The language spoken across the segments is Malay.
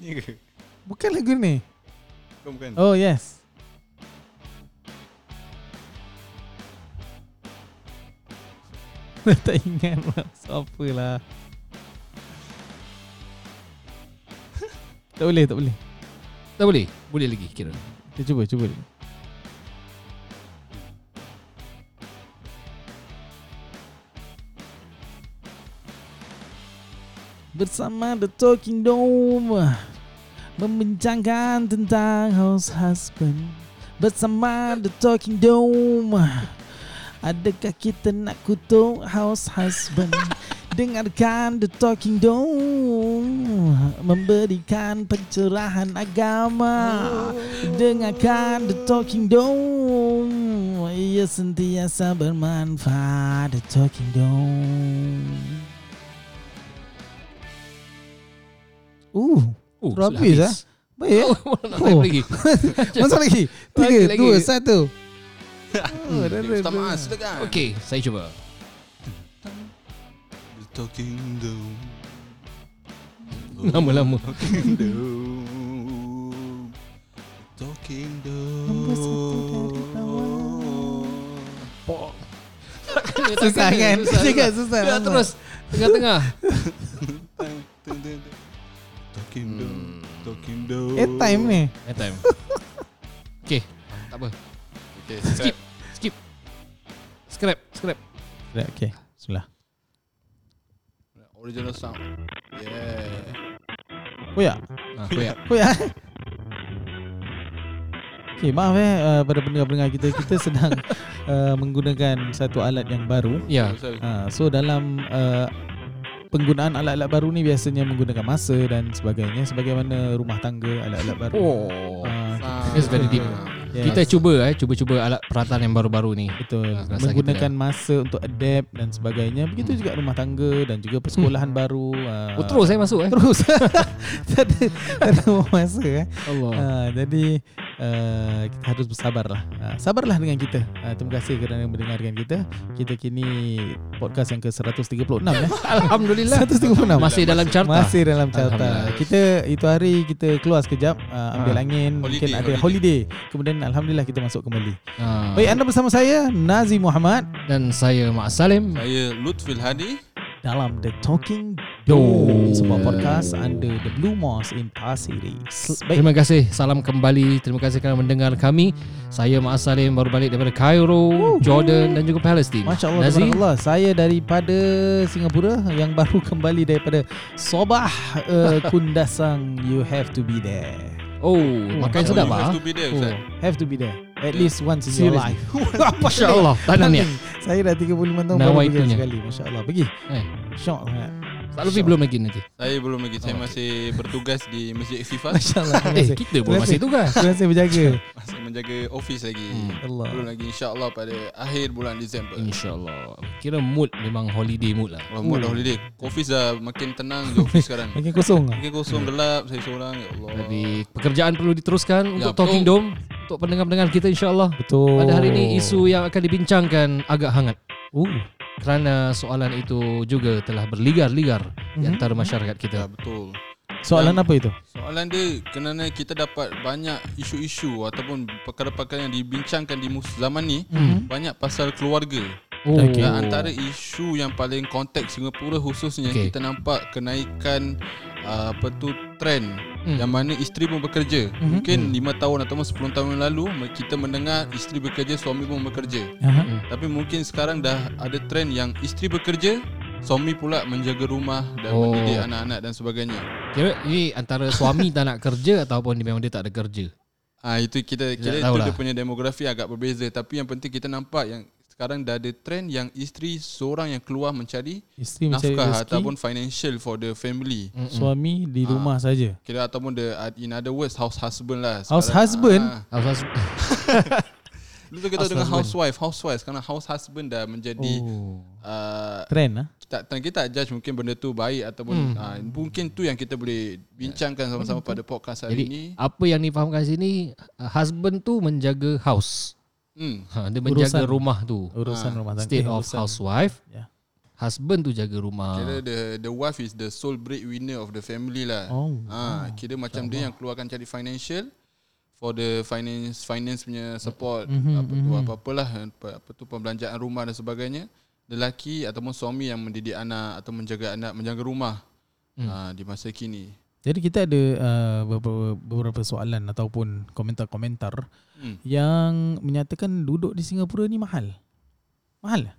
Ni ke? Bukan lagu ni. Bukan bukan. Oh yes. tak ingat lah Siapa lah Tak boleh tak boleh Tak boleh? Boleh lagi kira. Kita cuba cuba dulu. Bersama The Talking Dome. Membincangkan tentang house husband. Bersama The Talking Dome. Adakah kita nak kutuk house husband? Dengarkan The Talking Dome. Memberikan pencerahan agama. Dengarkan The Talking Dome. Ia sentiasa bermanfaat. The Talking Dome Uh, Oh, Terus sudah habis, ah? baik eh? Oh, nak Oh. lagi. Masuk lagi Tiga, Lagi, lagi. dua, satu oh, dah, dah, Ustaz dah. Maas silakan. Okey, saya cuba. The Talking Dome. Lama-lama. Talking Dome. Talking Dome. Susah kan Cakap susah Ya, lama. terus. Tengah-tengah. Talking Hmm. Talking Dome. Eh time ni Eh, time. Okey, tak apa. Okay, Skip. Skip. Scrap, scrap. Dah, Okay Bismillah Original sound. Yeah. Oh ya Ah, koyak. Oh ya Okay maaf eh uh, Pada pendengar-pendengar kita Kita sedang uh, Menggunakan Satu alat yang baru Ya. Sorry. uh, So dalam uh, Penggunaan alat-alat baru ni Biasanya menggunakan masa Dan sebagainya Sebagaimana rumah tangga Alat-alat baru Oh. uh, That's very deep. yes. Kita cuba eh, cuba-cuba alat peralatan yang baru-baru ni. Betul Ah, rasa Menggunakan masa Untuk adapt Dan sebagainya Begitu juga rumah tangga Dan juga persekolahan baru uh, Oh, terus saya masuk eh. Terus Tak ada Tak ada masa eh Allah. Uh, jadi uh, kita harus bersabar lah. Uh, sabarlah dengan kita. Uh, terima kasih kerana mendengarkan kita. Kita kini podcast yang ke 136 ya. Alhamdulillah. 136. Masih dalam carta. Masih dalam carta. Alhamdulillah. Kita itu hari kita keluar sekejap uh, ambil Ah. angin, mungkin Holiday, ada holiday. holiday. Kemudian alhamdulillah kita masuk kembali. Ah. Baik, anda bersama saya Nazi Muhammad Dan saya Mak Salim. Saya Lutfil Hadi. dalam The Talking Dome. sebuah podcast under the Blue Moss in Pasir Ris. Baik, Terima kasih. Salam kembali. Terima kasih kerana mendengar kami. Saya Mak Salim baru balik daripada Cairo, Jordan dan juga Palestin. Masya Allah, Nazi? Allah. Saya daripada Singapura yang baru kembali daripada Sobah uh, Kundasang. You have to be there. Oh, makan Oh, sedap you ah. have to be there, Oh, Ustaz. have to be there. At Yeah. least once in your Seriously? life. Masya Allah. Tanam niat. Saya dah 35 tahun baru pergi sekali. Masya Allah. Pergi. Eh, Syok sangat. Tak lebih belum lagi nanti. Saya belum lagi. Saya Oh, masih bertugas di Masjid Sifat. Masya Allah. Terima Eh, kita pun masih tugas. Terima kasih berjaga. Masih menjaga office lagi. Hmm. Allah. Belum lagi insya-Allah pada akhir bulan Disember. InsyaAllah. Kira mood memang holiday mood lah. Oh, mood dah holiday. Office dah makin tenang je office sekarang. Makin kosong. Makin kosong gelap saya seorang ya Allah. Jadi pekerjaan perlu diteruskan Ya, untuk Talking betul. Dome untuk pendengar-pendengar kita insyaAllah. Betul. Pada hari ini isu yang akan dibincangkan agak hangat Uh. Kerana soalan itu juga telah berligar-ligar di Mhm. antara masyarakat Ya kita. betul. Soalan Dan- apa itu? Soalan dia kerana kita dapat banyak isu-isu ataupun perkara-perkara yang dibincangkan di zaman ni Mhm. banyak pasal keluarga. Oh. Okey. Dan antara isu yang paling konteks Singapura khususnya Okey. kita nampak kenaikan uh, apa tu trend Hmm. yang mana isteri pun bekerja. Mhm. Mungkin 5 tahun ataupun 10 tahun yang lalu kita mendengar isteri bekerja, suami pun bekerja. Hmm. Tapi mungkin sekarang dah ada trend yang isteri bekerja, suami pula menjaga rumah dan Oh. mendidik anak-anak dan sebagainya. Kira ini antara suami tak nak kerja ataupun dia memang dia tak ada kerja. Ah itu kita kira itu lah. dia punya demografi agak berbeza tapi yang penting kita nampak yang sekarang dah ada trend yang isteri seorang yang keluar mencari Isteri mencari nafkah rezeki. ataupun financial for the family. Mm-mm. Suami di Ah. rumah saja. Kira ataupun the in other words house husband lah. House Sekarang, husband? Ah, House dulu kita House dengan husband. housewife, housewife sekarang house husband dah menjadi Oh. uh, Trend ah. tak tak- kita tak judge mungkin benda tu baik ataupun Hmm. uh, mungkin tu yang kita boleh bincangkan sama-sama pada podcast hari Jadi ini. apa yang difahamkan sini uh, husband tu menjaga house. Hmm. Ha, dia menjaga Urusan. rumah tu. Urusan Ah, rumah tangga. State Eh, of urusan- housewife. Ya. husband tu jaga rumah. Kira the the wife is the sole breadwinner of the family lah. Oh. Ha, kira macam dia yang keluarkan cari financial for the finance finance punya support Mhm, apa tu apa-apalah apa, apa tu pembelanjaan rumah dan sebagainya. Lelaki ataupun suami yang mendidik anak atau menjaga anak, menjaga rumah ha, di masa kini. Jadi kita ada uh, beberapa, beberapa soalan ataupun komentar-komentar Hmm, yang menyatakan duduk di Singapura ni mahal. Mahal?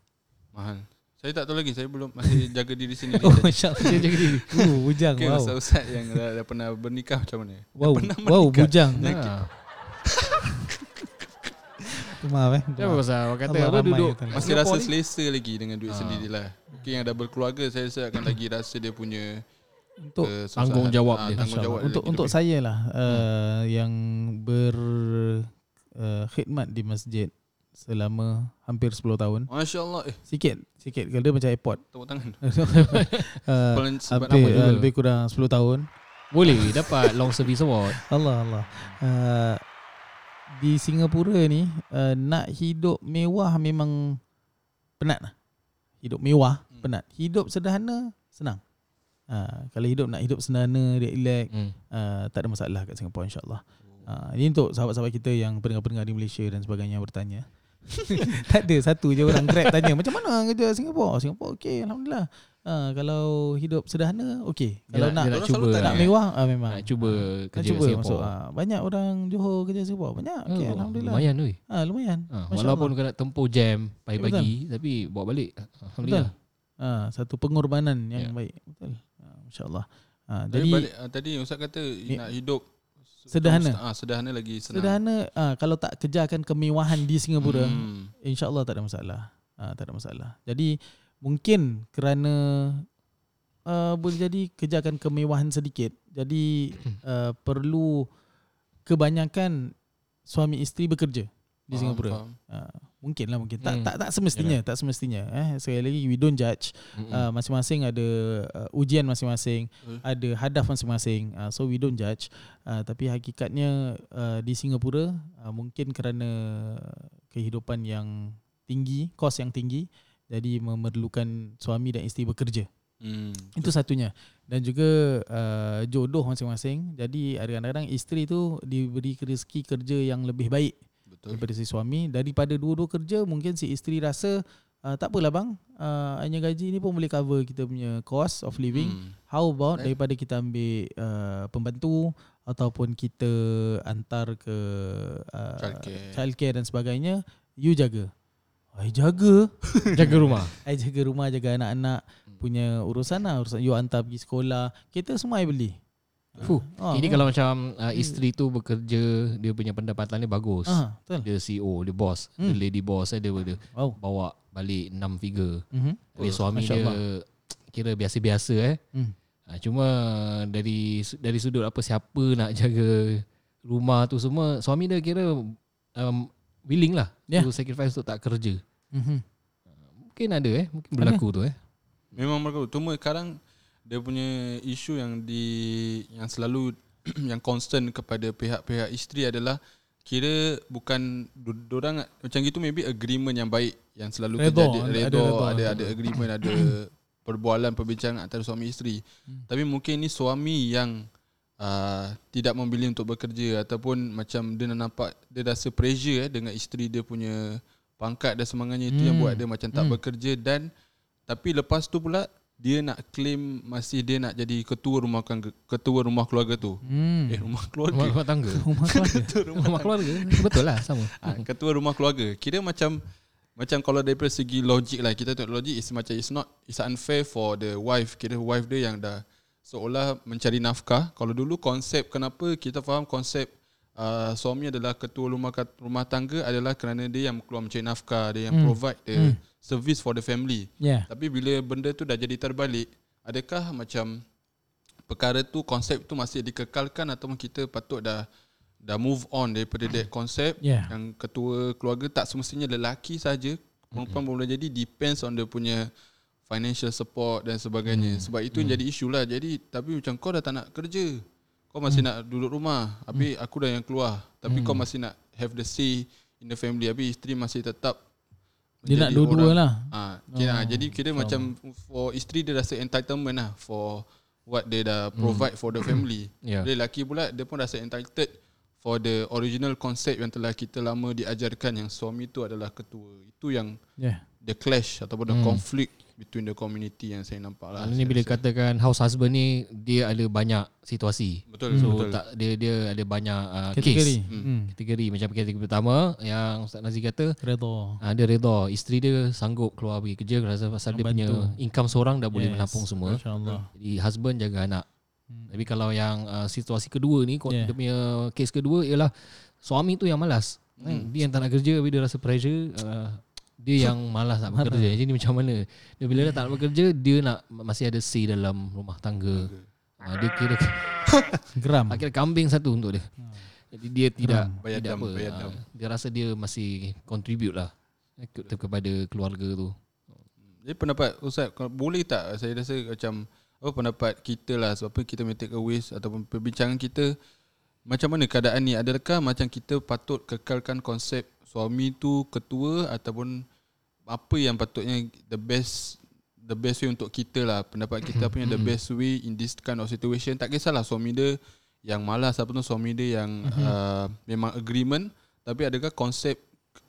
mahal. Saya tak tahu lagi, saya belum masih jaga diri sendiri. Oh, saja. masya Allah. Dia gini. Uh, bujang. Okay, wow. ustaz-ustaz yang dah, dah pernah bernikah macam mana? Wow, pernah wow, bujang. Ha. Maaf eh. Dia apa pasal Orang kata Allah apa ramai duduk kata. Masih Singapore rasa ni? selesa lagi dengan duit Ah. sendirilah. Mungkin yang dah berkeluarga saya rasa akan lagi rasa dia punya Untuk kesusahan. tanggungjawab Ah, dia. Tanggungjawab dia untuk untuk saya lah uh, yang ber uh, khidmat di masjid selama hampir 10 tahun. Masya Allah Eh Sikit, sikit kalau dia macam airport. tepuk tangan uh, hampir, uh, lebih kurang 10 tahun. Boleh dapat long service award. Allah Allah. Uh, di Singapura ni uh, nak hidup mewah memang penat lah. Hidup mewah Hmm. penat. Hidup sederhana senang. Uh, kalau hidup nak hidup sederhana, dia relax, Hmm. uh, tak ada masalah kat Singapura insyaAllah. Uh, ini untuk sahabat-sahabat kita yang pendengar-pendengar di Malaysia dan sebagainya bertanya. tak ada satu je orang Grab tanya macam mana kerja Singapura? Singapura okey alhamdulillah. Uh, kalau hidup sederhana okey. Kalau nak, nak nak cuba nak mewah ah memang. Nak cuba Nak kerja cuba Singapore. masuk ah. Banyak orang Johor kerja Singapura. Banyak. Okey Oh, alhamdulillah. Lumayan oi. Ah lumayan. Ha, walaupun nak tempuh jam pagi-pagi tapi bawa balik. betul. Alhamdulillah. Ah satu pengorbanan yang Ya. baik. Betul. Ah, Masya-Allah. Ah Jadi balik, ah, Tadi Ustaz kata Nak hidup Sederhana. ah, Sederhana lagi senang sederhana ah kalau tak kejarkan kemewahan di Singapura, hmm. insya-Allah tak ada masalah. Ah tak ada masalah. Jadi mungkin kerana uh, boleh jadi kejarkan kemewahan sedikit. Jadi uh, perlu kebanyakan suami isteri bekerja di Faham, Singapura. faham. Uh, mungkin lah mungkin. Tak Hmm. tak tak semestinya, tak semestinya eh. Sekali lagi we don't judge. Mm-mm. Uh, masing-masing ada uh, ujian masing-masing, Hmm. ada hadaf masing-masing. Uh, so we don't judge. Uh, tapi hakikatnya uh, di Singapura uh, mungkin kerana kehidupan yang tinggi, kos yang tinggi, jadi memerlukan suami dan isteri bekerja. Hmm. Itu satunya. Dan juga uh, jodoh masing-masing. Jadi kadang-kadang isteri tu diberi rezeki kerja yang lebih baik Betul. Daripada si suami. Daripada dua-dua kerja mungkin si isteri rasa uh, tak apalah bang. Uh, hanya gaji ni pun boleh cover kita punya cost of living. Hmm. how about Right. daripada kita ambil uh, pembantu ataupun kita hantar ke uh, Childcare. childcare dan sebagainya you jaga. I jaga. Jaga rumah. I jaga rumah jaga anak-anak punya urusan lah. Urusan you hantar pergi sekolah. Kita semua I beli Fuh. Ah, Ini ah. kalau macam uh, isteri tu bekerja, dia punya pendapatan dia bagus. ah, betul Dia CEO, dia boss, Hmm. dia lady boss, eh, dia, dia wow bawa balik 6 figure. mm-hmm. Tapi Oh, suami Masya dia Allah. kira biasa-biasa eh. Hmm. Ha, cuma dari dari sudut apa siapa nak jaga rumah tu semua, suami dia kira um, willing lah Ya. to sacrifice untuk tak kerja. Mm-hmm. Mungkin ada eh, mungkin berlaku tu eh. Memang mereka Cuma sekarang Dia punya isu yang di Yang selalu Yang constant kepada pihak-pihak isteri adalah Kira bukan Diorang Macam gitu maybe agreement yang baik Yang selalu Redha, terjadi ada- Redha, ada ada, ada, agreement Ada perbualan perbincangan antara suami isteri Hmm. Tapi mungkin ni suami yang uh, Tidak memilih untuk bekerja Ataupun macam dia nak nampak Dia rasa pressure eh, dengan isteri dia punya Pangkat dan semangatnya Itu yang Hmm. buat dia macam tak Hmm. bekerja Dan Tapi lepas tu pula dia nak claim masih dia nak jadi ketua rumah kan- ketua rumah keluarga tu. Hmm. Eh rumah Rumah, keluarga. rumah tangga. Rumah keluarga. rumah keluarga. Betul lah sama. ha, ketua rumah keluarga. Kira macam macam kalau daripada segi logik lah kita tengok logik is macam it's not it's unfair for the wife. Kira wife dia yang dah seolah mencari nafkah. Kalau dulu konsep kenapa kita faham konsep uh, suami adalah ketua rumah rumah tangga adalah kerana dia yang keluar mencari nafkah, dia yang Hmm. provide the Hmm. Service for the family. Yeah. Tapi bila benda tu dah jadi terbalik, adakah macam perkara tu konsep tu masih dikekalkan atau kita patut dah dah move on daripada that konsep Yeah. yang ketua keluarga tak semestinya lelaki saja perempuan pun boleh jadi depends on dia punya financial support dan sebagainya. Sebab itu yang jadi isu lah. Jadi tapi macam kau dah tak nak kerja kau masih nak duduk rumah habis aku dah yang keluar. Tapi kau masih nak have the say in the family habis isteri masih tetap Dia nak dua-dua lah. Ah, kira, oh, jadi kira macam for isteri dia rasa entitlement lah for what dia dah provide for the family. Ya. Dia lelaki pula dia pun rasa entitled for the original concept yang telah kita lama diajarkan yang suami tu adalah ketua. Itu yang Yeah. the clash ataupun the conflict between the community yang saya nampak lah. Hmm. Ini bila katakan house husband ni dia ada banyak situasi. Betul, So betul. tak dia dia ada banyak uh, Kategori. case. Hmm. Kategori macam kategori pertama yang Ustaz Nazi kata Redha. uh, dia redha isteri dia sanggup keluar pergi kerja rasa pasal dia punya income seorang dah boleh Yes. menampung semua. Masya-Allah. Jadi husband jaga anak. Tapi kalau yang uh, situasi kedua ni Yeah. yeah. dia punya case kedua ialah suami tu yang malas. Hmm. Dia yang tak nak kerja tapi dia rasa pressure uh, dia yang malas nak bekerja. Jadi macam mana? Dia bila dia tak nak bekerja dia nak masih ada say dalam rumah tangga. Uh, dia kira Geram. tak kira kambing satu untuk dia. Jadi dia tidak Bayar tidak dam, apa. bayar ah, dia rasa dia masih contribute lah ke- kepada keluarga tu. Jadi pendapat Ustaz kalau boleh tak saya rasa macam apa pendapat kita lah sebab apa kita may take away ataupun perbincangan kita macam mana keadaan ni adakah macam kita patut kekalkan konsep suami tu ketua ataupun apa yang patutnya the best the best way untuk kita lah pendapat kita apa yang the best way in this kind of situation tak kisahlah suami dia yang malas ataupun suami dia yang uh, memang agreement tapi adakah konsep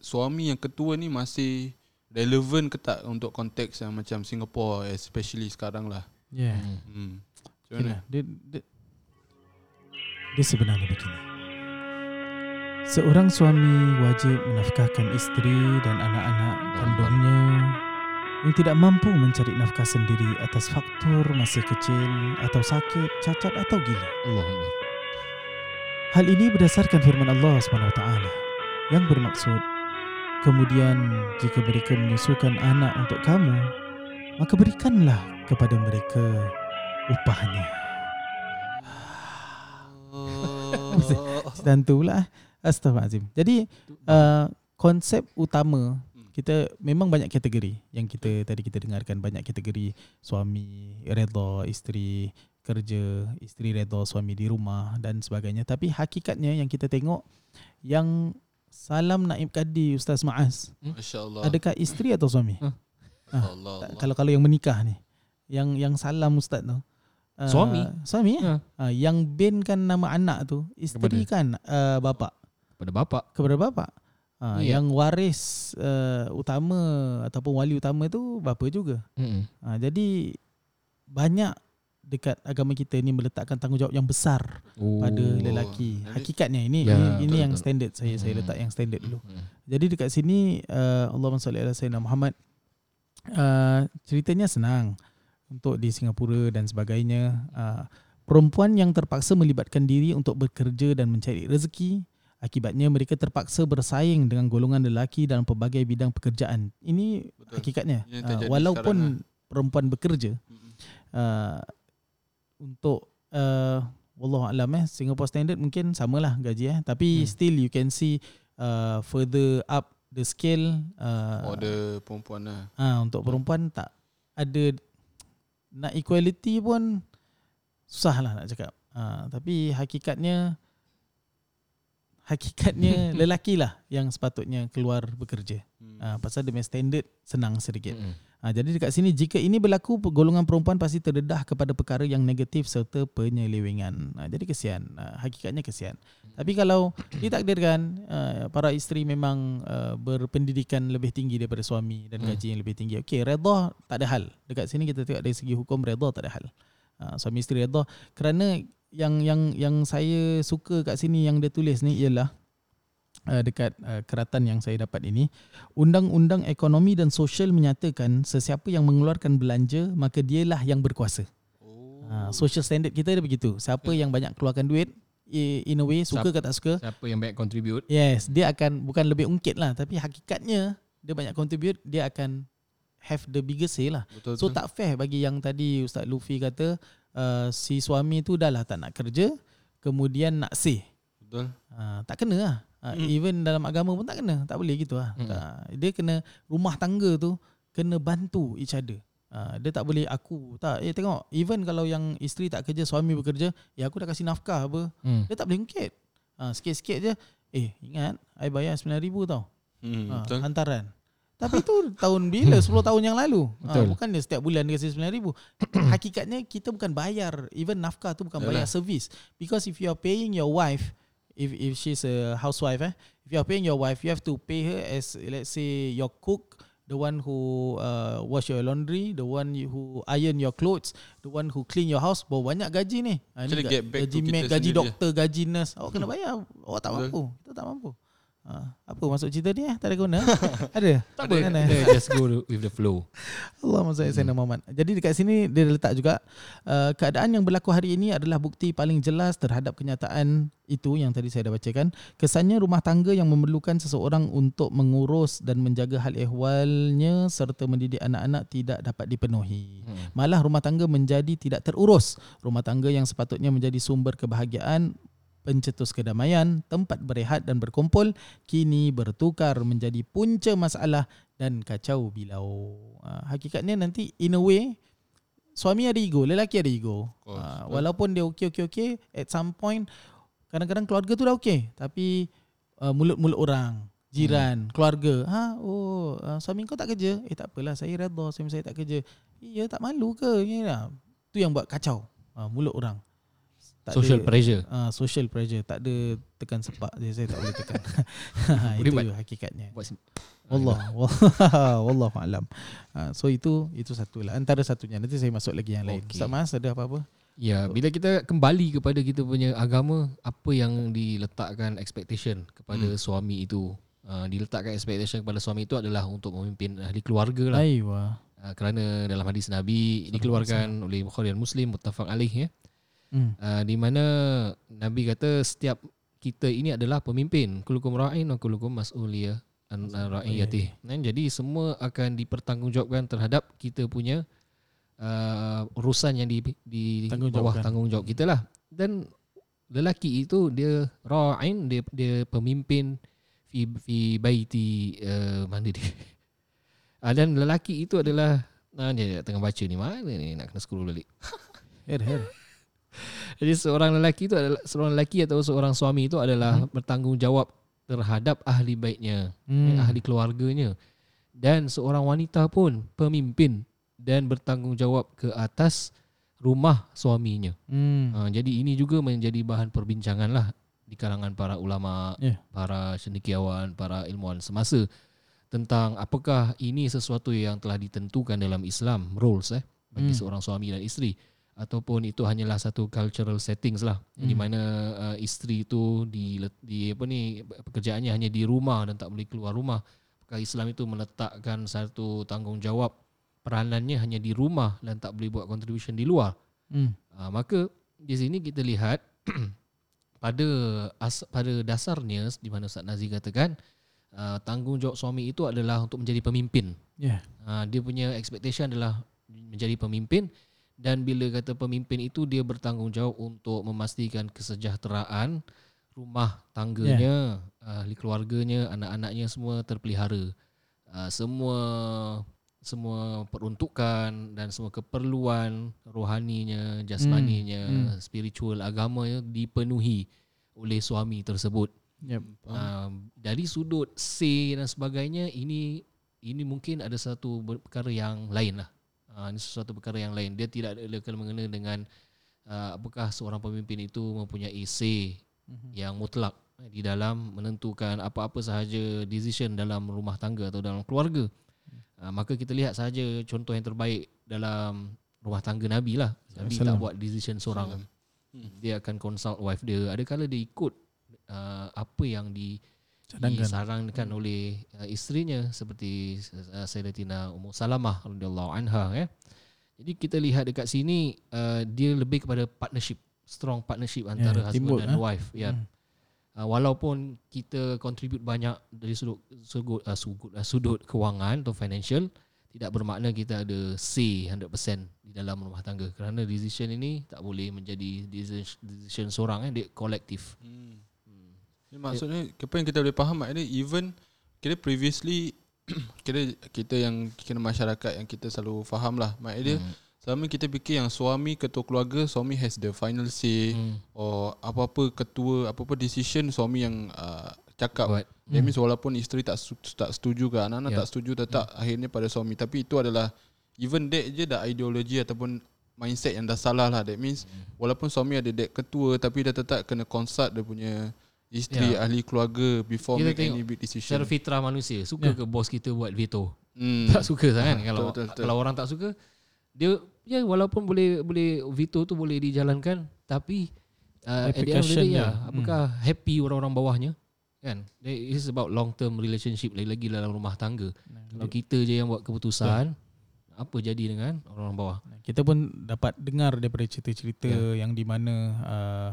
suami yang ketua ni masih relevan ke tak untuk konteks yang macam Singapore especially sekarang lah. Yeah. Hmm. Macam mana? lah. Dia, dia, dia sebenarnya begini. Seorang suami wajib menafkahkan isteri dan anak-anak kandungnya yang tidak mampu mencari nafkah sendiri atas faktor masih kecil atau sakit, cacat atau gila. Allah Hal ini berdasarkan firman Allah SWT yang bermaksud kemudian jika mereka menyusukan anak untuk kamu maka berikanlah kepada mereka upahnya. Dan Astaghfirullahaladzim Jadi uh, Konsep utama Kita memang banyak kategori Yang kita tadi kita dengarkan Banyak kategori Suami Redha Isteri Kerja Isteri redha Suami di rumah Dan sebagainya Tapi hakikatnya Yang kita tengok Yang Salam Naib Kadi Ustaz Maaz Masya Allah. Adakah isteri atau suami? Huh? Ah, Allah, tak- Allah. Kalau kalau yang menikah ni Yang yang salam Ustaz tu uh, Suami? Suami ya? Ha. Uh, yang bin kan nama anak tu isteri kan uh, bapa Pada bapak. kepada bapa. Uh, Ya. Yang waris uh, utama ataupun wali utama tu bapa juga. Hmm. Uh, jadi banyak dekat agama kita ni meletakkan tanggungjawab yang besar Oh. pada lelaki. Hakikatnya ini Ya, ini, ini betul, yang betul. standard saya saya Hmm. letak yang standard dulu. Hmm. Jadi dekat sini uh, Allahumma salli ala sayyidina Muhammad uh, ceritanya senang untuk di Singapura dan sebagainya uh, perempuan yang terpaksa melibatkan diri untuk bekerja dan mencari rezeki akibatnya mereka terpaksa bersaing dengan golongan lelaki dalam pelbagai bidang pekerjaan ini Betul. hakikatnya Yang uh, walaupun sekarang perempuan bekerja uh, untuk uh, wallahu alam eh Singapore standard mungkin samalah gaji eh tapi Hmm. still you can see uh, further up the scale uh, For the perempuan lah. ah untuk perempuan tak ada nak equality pun susah lah nak cakap uh, tapi hakikatnya hakikatnya lelaki lah yang sepatutnya keluar bekerja Hmm. uh, pasal dia punya standard senang sedikit Hmm. Ha, jadi dekat sini jika ini berlaku golongan perempuan pasti terdedah kepada perkara yang negatif serta penyelewengan. Ha, jadi kesian. Ha, hakikatnya kesian. Tapi kalau ditakdirkan uh, para isteri memang uh, berpendidikan lebih tinggi daripada suami dan Hmm. gaji yang lebih tinggi. Okey, redha tak ada hal. Dekat sini kita tengok dari segi hukum redha tak ada hal. Ha, suami isteri redha kerana yang yang yang saya suka kat sini yang dia tulis ni ialah uh, dekat uh, keratan yang saya dapat ini Undang-undang Ekonomi dan Sosial menyatakan sesiapa yang mengeluarkan belanja maka dialah yang berkuasa. Oh. Ha, social standard kita dia begitu. Siapa yang banyak keluarkan duit in a way suka ke tak suka, Siapa yang banyak contribute? yes, dia akan bukan lebih ungkit lah tapi hakikatnya dia banyak contribute dia akan have the biggest say lah. Betul. So tak fair bagi yang tadi Ustaz Luffy kata uh, si suami tu dah lah tak nak kerja kemudian nak say. Betul. Uh, tak kena lah. Uh, Hmm. Even dalam agama pun tak kena. Tak boleh gitu lah. Hmm. Tak. Dia kena rumah tangga tu kena bantu each other. Uh, dia tak boleh aku tak eh tengok even kalau yang isteri tak kerja suami bekerja ya aku dah kasih nafkah apa Hmm. dia tak boleh ungkit uh, sikit-sikit je eh ingat I bayar 9000 tau Hmm, uh, betul. hantaran Tapi tu tahun bila? 10 tahun yang lalu. Ha, Betul. bukan dia setiap bulan dia kasi 9000. Hakikatnya kita bukan bayar. Even nafkah tu bukan bayar servis. Because if you are paying your wife if if she's a housewife eh if you are paying your wife you have to pay her as let's say your cook the one who uh, wash your laundry the one who iron your clothes the one who clean your house. Bawa banyak gaji ni. Ha, ni gaji maid gaji doktor gaji nurse. Awak kena bayar. Awak tak mampu. Kita tak mampu ha, apa masuk cerita ni eh tak ada guna ada Tak apa, Kan, eh? just go with the flow. Allah Mazai Sayyidina Muhammad. Jadi dekat sini dia letak juga uh, keadaan yang berlaku hari ini adalah bukti paling jelas terhadap kenyataan itu yang tadi saya dah bacakan. Kesannya rumah tangga yang memerlukan seseorang untuk mengurus dan menjaga hal ehwalnya serta mendidik anak-anak tidak dapat dipenuhi. Hmm. Malah rumah tangga menjadi tidak terurus. Rumah tangga yang sepatutnya menjadi sumber kebahagiaan pencetus kedamaian, tempat berehat dan berkumpul kini bertukar menjadi punca masalah dan kacau bilau. Ha, hakikatnya nanti in a way suami ada ego, lelaki ada ego. Ha, walaupun dia okey okey okey at some point kadang-kadang keluarga tu dah okey tapi uh, mulut-mulut orang, jiran, keluarga, ha oh uh, suami kau tak kerja? Eh tak apalah saya redha suami saya tak kerja. Iya tak malu ke? Ya. Tu yang buat kacau. Uh, mulut orang. Tak Social ada, pressure. uh, social pressure tak ada tekan sepak je saya tak boleh tekan. Itu buat. hakikatnya. Buat Allah wallah alam. Ha, so itu itu satu lah antara satunya nanti saya masuk lagi yang lain. Okey. Ustaz Mas ada apa-apa? Ya, bila kita kembali kepada kita punya agama, apa yang diletakkan expectation kepada Hmm. suami itu? Uh, diletakkan expectation kepada suami itu adalah untuk memimpin ahli keluarga lah. Aiwa. Uh, kerana dalam hadis Nabi dikeluarkan oleh Bukhari dan Muslim muttafaq alaih ya. Hmm. Uh, di mana Nabi kata setiap kita ini adalah pemimpin. Kullukum ra'in wa kullukum mas'uliyah an ra'iyatih. Dan jadi semua akan dipertanggungjawabkan terhadap kita punya uh, urusan yang di di bawah tanggungjawab kita lah. Dan lelaki itu dia ra'in dia dia pemimpin fi fi baiti uh, mana dia. Uh, dan lelaki itu adalah Nah, dia tengah baca ni mana ni nak kena scroll balik. Her her. Jadi seorang lelaki itu adalah seorang lelaki atau seorang suami itu adalah Hmm. bertanggungjawab terhadap ahli baiknya, Hmm. eh, ahli keluarganya. Dan seorang wanita pun pemimpin dan bertanggungjawab ke atas rumah suaminya. Hmm. Ha, jadi ini juga menjadi bahan perbincangan lah di kalangan para ulama, Ya. para cendekiawan, para ilmuwan semasa tentang apakah ini sesuatu yang telah ditentukan dalam Islam roles eh bagi Hmm. seorang suami dan isteri ataupun itu hanyalah satu cultural settings lah di Hmm. mana uh, isteri itu di di apa ni pekerjaannya hanya di rumah dan tak boleh keluar rumah. Apakah Islam itu meletakkan satu tanggungjawab peranannya hanya di rumah dan tak boleh buat contribution di luar. Hmm. Uh, maka di sini kita lihat pada as, pada dasarnya di mana Ustaz Nazi katakan uh, tanggungjawab suami itu adalah untuk menjadi pemimpin. Ya. Uh, dia punya expectation adalah menjadi pemimpin dan bila kata pemimpin itu dia bertanggungjawab untuk memastikan kesejahteraan rumah tangganya, yeah. ahli keluarganya, anak-anaknya semua terpelihara. Uh, semua semua peruntukan dan semua keperluan rohaninya, jasmaninya, Hmm, hmm. spiritual agamanya dipenuhi oleh suami tersebut. Yep. Uh, dari sudut C dan sebagainya ini ini mungkin ada satu perkara yang lain lah. Uh, ini sesuatu perkara yang lain. Dia tidak ada kena mengena dengan uh, apakah seorang pemimpin itu mempunyai say Mhm. yang mutlak eh, di dalam menentukan apa-apa sahaja decision dalam rumah tangga atau dalam keluarga. Uh, maka kita lihat sahaja contoh yang terbaik dalam rumah tangga Nabi lah. Nabi tak Salam. buat decision seorang. Hmm. Dia akan consult wife dia. Ada kala dia ikut uh, apa yang di Cadangkan. disarankan oleh uh, isterinya seperti uh, Sayyidatina Ummu Salamah radhiyallahu anha ya. Jadi kita lihat dekat sini uh, dia lebih kepada partnership, strong partnership antara Yeah, husband dan eh. wife ya. Hmm. Uh, walaupun kita contribute banyak dari sudut sudut uh, sudut, uh, sudut kewangan atau financial tidak bermakna kita ada say 100% di dalam rumah tangga kerana decision ini tak boleh menjadi decision, decision seorang eh dia kolektif. Hmm. Maksudnya apa yang kita boleh faham maknanya even kira previously kira kita yang kira masyarakat yang kita selalu faham lah maknanya Hmm. selama kita fikir yang suami ketua keluarga suami has the final say Hmm. or apa-apa ketua apa-apa decision suami yang uh, cakap. Buat. That means walaupun isteri tak tak setuju ke anak-anak Yeah. tak setuju tetap akhirnya pada suami tapi itu adalah even that je dah ideologi ataupun mindset yang dah salah lah. That means walaupun suami ada that ketua tapi dia tetap kena consult dia punya isteri Yeah. ahli keluarga before Kita make tengok any big decision. Secara fitrah manusia Suka ke bos kita buat veto Hmm. Tak suka kan Kalau betul, betul. kalau orang tak suka Dia Ya walaupun boleh boleh Veto tu boleh dijalankan Tapi uh, At the end of the day dia. ya, Apakah happy orang-orang bawahnya Kan It is about long term relationship Lagi-lagi dalam rumah tangga Kalau kita je yang buat keputusan Apa jadi dengan orang-orang bawah Kita pun dapat dengar daripada cerita-cerita Ya. yang di mana uh,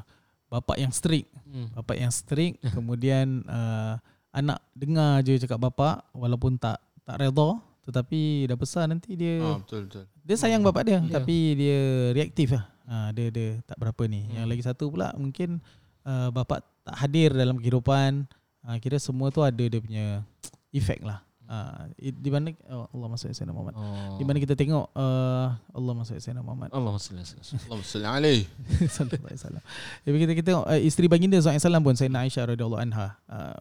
bapak yang strict, hmm. bapak yang strict kemudian uh, anak dengar je cakap bapak walaupun tak tak redha tetapi dah besar nanti dia Ah, betul betul. dia sayang bapak dia Ya. tapi dia reaktif lah. Ha, dia dia tak berapa ni. Hmm. Yang lagi satu pula mungkin uh, bapak tak hadir dalam kehidupan. Ha, kira semua tu ada dia punya efek lah. I- di mana oh, Allah masuk Sayyidina Muhammad. oh. Di mana kita tengok uh, Allah masuk Sayyidina Muhammad. Allah sallallahu alaihi wasallam. Alaihi. Sallallahu alaihi wasallam. Jadi kita kita tengok uh, isteri baginda SAW pun Sayyidina Aisyah radhiyallahu anha uh,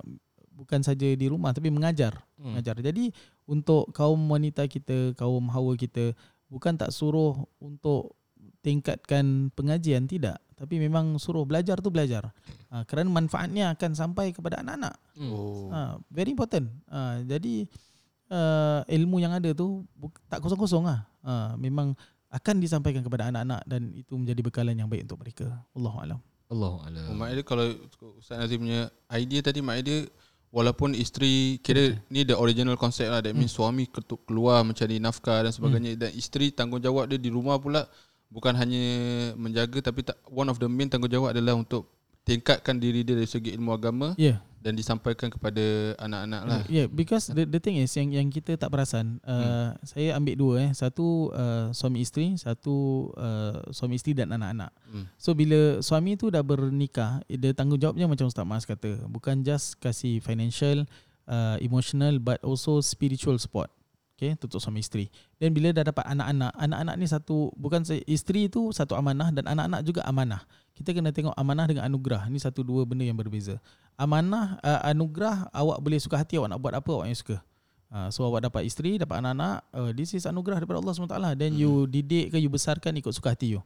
bukan saja di rumah tapi mengajar, Hmm. mengajar. Jadi untuk kaum wanita kita, kaum hawa kita bukan tak suruh untuk tingkatkan pengajian tidak, tapi memang suruh belajar tu belajar. Uh, kerana manfaatnya akan sampai kepada anak-anak. Hmm. Oh. Ha, very important. Ha, jadi uh, ilmu yang ada tu tak kosong-kosong lah. Ha, memang akan disampaikan kepada anak-anak dan itu menjadi bekalan yang baik untuk mereka. Allahu alam. Allah Oh, Allah. mak dia kalau Ustaz Nazim punya idea tadi mak dia walaupun isteri kira ni the original concept lah that means suami ketuk keluar mencari nafkah dan sebagainya dan isteri tanggungjawab dia di rumah pula bukan hanya menjaga tapi tak, one of the main tanggungjawab adalah untuk tingkatkan diri dia dari segi ilmu agama Yeah. dan disampaikan kepada anak-anak lah. Yeah, because the the thing is yang yang kita tak perasan. Uh, Saya ambil dua eh. Satu uh, suami isteri, satu uh, suami isteri dan anak-anak. Hmm. So bila suami tu dah bernikah, eh, dia tanggungjawabnya macam Ustaz Mas kata, bukan just kasih financial, uh, emotional but also spiritual support. Okay, tu untuk suami isteri. Dan bila dah dapat anak-anak, anak-anak ni satu bukan isteri tu satu amanah dan anak-anak juga amanah. Kita kena tengok amanah dengan anugerah. Ni satu dua benda yang berbeza. Amanah uh, anugerah awak boleh suka hati awak nak buat apa awak yang suka. Uh, so awak dapat isteri, dapat anak-anak, uh, this is anugerah daripada Allah SWT. Then you didik ke you besarkan ikut suka hati you.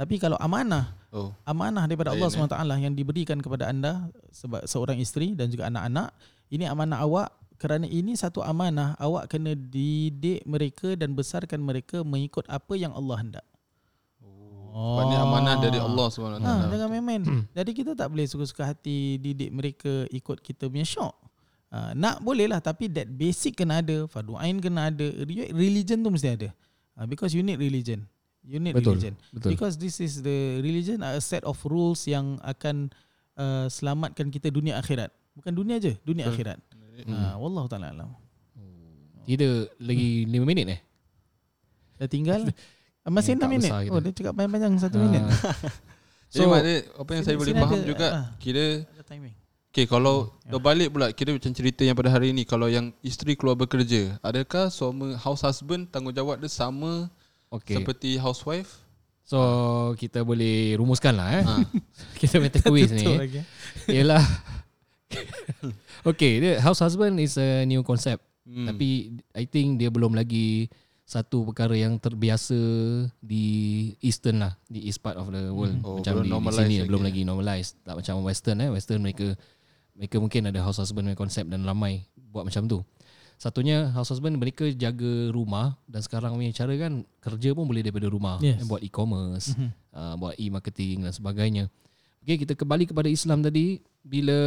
Tapi kalau amanah Oh. amanah daripada Allah Lain, SWT yang diberikan kepada anda sebab seorang isteri dan juga anak-anak ini amanah awak kerana ini satu amanah awak kena didik mereka dan besarkan mereka mengikut apa yang Allah hendak. Oh. Ini amanah dari Allah SWT. Ha, jangan main-main. Jadi kita tak boleh suka-suka hati didik mereka ikut kita punya syok. Ha, nak boleh lah tapi that basic kena ada, fardu ain kena ada, Re- religion tu mesti ada. Ha, because you need religion. You need Betul, religion. betul. Because this is the religion a set of rules yang akan uh, selamatkan kita dunia akhirat. Bukan dunia je, dunia Betul. akhirat. Ha, wallahu taala alam. Tidak lagi 5 minit eh? Dah tinggal Ah, masih Yang tak 6 minit. kita. Oh, dia cakap panjang-panjang 1 Ah. minit. Jadi So- mak dia apa yang saya Sini- boleh sini faham ada, juga ah. kira Ada timing. Okay kalau Ya. dah balik pula Kira macam cerita yang pada hari ni Kalau yang isteri keluar bekerja Adakah suami house husband Tanggungjawab dia sama Okay. Seperti housewife So kita boleh rumuskan lah eh. ha. kita punya takeaways ni. Tutup lagi. Ialah Okay, dia house husband is a new concept. hmm. Tapi I think dia belum lagi satu perkara yang terbiasa di eastern lah, di east part of the world. Oh, macam belum di, di sini lagi, belum eh? lagi normalised. Tak macam western eh. Western mereka mereka mungkin ada house husband punya konsep dan ramai buat macam tu. Satunya house husband mereka jaga rumah dan sekarang punya cara kan kerja pun boleh daripada rumah. Yes. Buat e-commerce, Mhm. uh, buat e-marketing dan sebagainya. Okay, kita kembali kepada Islam tadi. Bila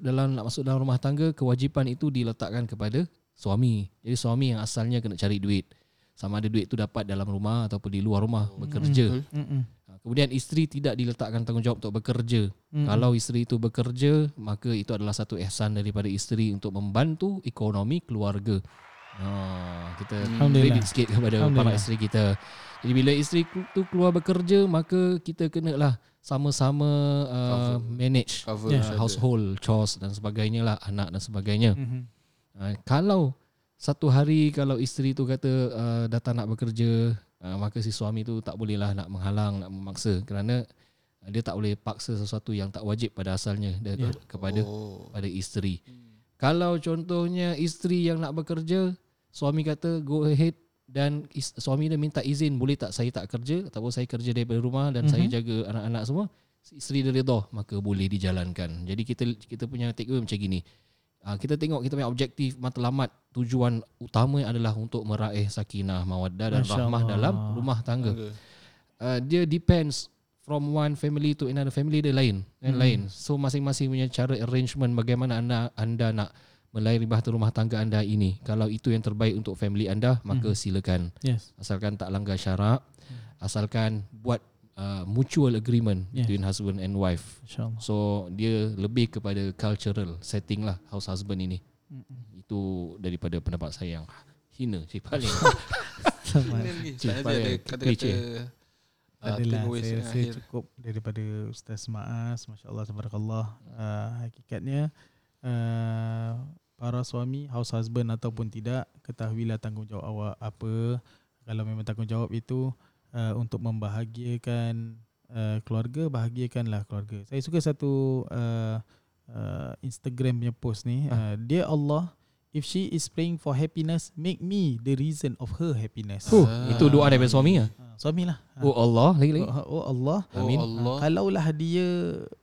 dalam nak masuk dalam rumah tangga, kewajipan itu diletakkan kepada suami. Jadi suami yang asalnya kena cari duit. Sama ada duit tu dapat dalam rumah ataupun di luar rumah bekerja. betul. Mm-mm. Ha, Kemudian isteri tidak diletakkan tanggungjawab untuk bekerja. Mm-mm. Kalau isteri itu bekerja, maka itu adalah satu ihsan daripada isteri untuk membantu ekonomi keluarga. Ha, kita Alhamdulillah. kredit sikit kepada para isteri kita. Jadi bila isteri tu keluar bekerja, maka kita kena lah sama-sama uh, Cover. manage Cover Yeah. household chores dan sebagainya lah, anak dan sebagainya. Mhm. Uh, kalau satu hari kalau isteri tu kata uh, dah tak nak bekerja, uh, maka si suami tu tak bolehlah nak menghalang, nak memaksa kerana dia tak boleh paksa sesuatu yang tak wajib pada asalnya Ya. kepada Oh. pada isteri. Kalau contohnya isteri yang nak bekerja, suami kata go ahead dan is, suami dia minta izin boleh tak saya tak kerja ataupun saya kerja daripada rumah dan mm-hmm. saya jaga anak-anak semua. Isteri dia redha maka boleh dijalankan. Jadi kita kita punya take away macam gini. Uh, kita tengok kita punya objektif matlamat tujuan utama adalah untuk meraih sakinah mawaddah dan Masya rahmah Allah. dalam rumah tangga Okay. uh, dia depends from one family to another family dia lain kan Hmm. lain so masing-masing punya cara arrangement bagaimana anda anda nak melayari bahtera rumah tangga anda ini kalau itu yang terbaik untuk family anda maka Hmm. silakan Yes. asalkan tak langgar syarak asalkan buat uh, mutual agreement Yes. between husband and wife InsyaAllah. so dia lebih kepada cultural setting lah house husband ini Mm-mm. itu daripada pendapat saya yang hina si paling lagi. Cik, Saya paling ada kata-kata ah, Adalah saya rasa akhir. cukup daripada Ustaz Maas Masya-Allah tabarakallah uh, hakikatnya uh, para suami house husband ataupun tidak ketahuilah tanggungjawab awak apa kalau memang tanggungjawab itu uh, untuk membahagiakan uh, keluarga bahagiakanlah keluarga saya suka satu uh, uh, Instagram punya post ni uh, dear Allah if she is praying for happiness make me the reason of her happiness Huh, Ah. itu doa daripada suami ah. uh, suami lah Oh Allah lagi lagi. Oh, oh Allah Oh Amin. Allah. Kalaulah dia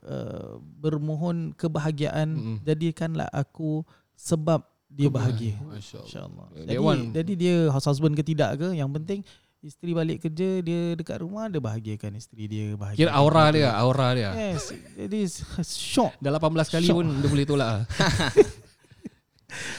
uh, bermohon kebahagiaan, Mm-mm. jadikanlah aku sebab dia bahagia. Masya Allah. InsyaAllah. That Jadi, one- jadi dia house husband ke tidak ke, yang penting isteri balik kerja, dia dekat rumah, dia bahagiakan isteri dia. Bahagia Kira aura dia, aura dia. Yes, jadi shock. Dah 18 kali Syok. pun dia boleh tolak ah.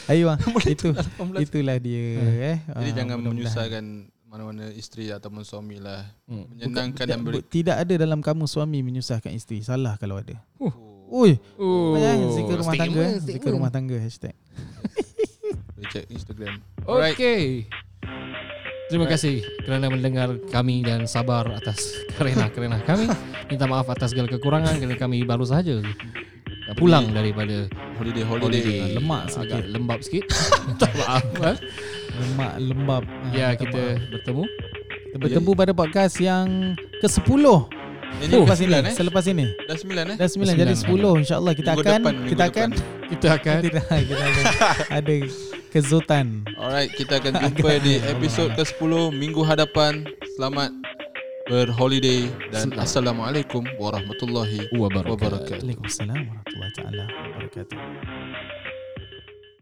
Ayo bang, itu itulah dia. eh. Jadi Ah, jangan menyusahkan mana-mana isteri ataupun suami lah. Hmm. Menyenangkan Bukan- dan beri. Tidak ada dalam kamu suami menyusahkan isteri. Salah kalau ada. Oh. Ui, Oh, zikir rumah tangga. statement, Zikir rumah tangga hashtag. Boleh check Instagram. Alright. Okay. Terima kasih kerana mendengar kami dan sabar atas kerana-kerana kami. Minta maaf atas segala kekurangan kerana kami baru sahaja pulang daripada Holiday, holiday. holiday. Lemak Agak sedikit. lembab sikit. Minta maaf. Lemak lembab. Ah, Ya, kita maaf. bertemu. Kita bertemu pada podcast yang ke-10 Ini oh, selepas ini, sembilan eh? selepas ini. Dah sembilan eh? Dah 9 jadi 10 insya-Allah kita Minggu akan depan, kita akan depan. Kita akan tidak kita akan ada kezutan. Alright, kita akan jumpa di episod ke-10 minggu hadapan. Selamat berholiday dan Assalamualaikum warahmatullahi wabarakatuh. wabarakatuh. Waalaikumsalam warahmatullahi taala wabarakatuh.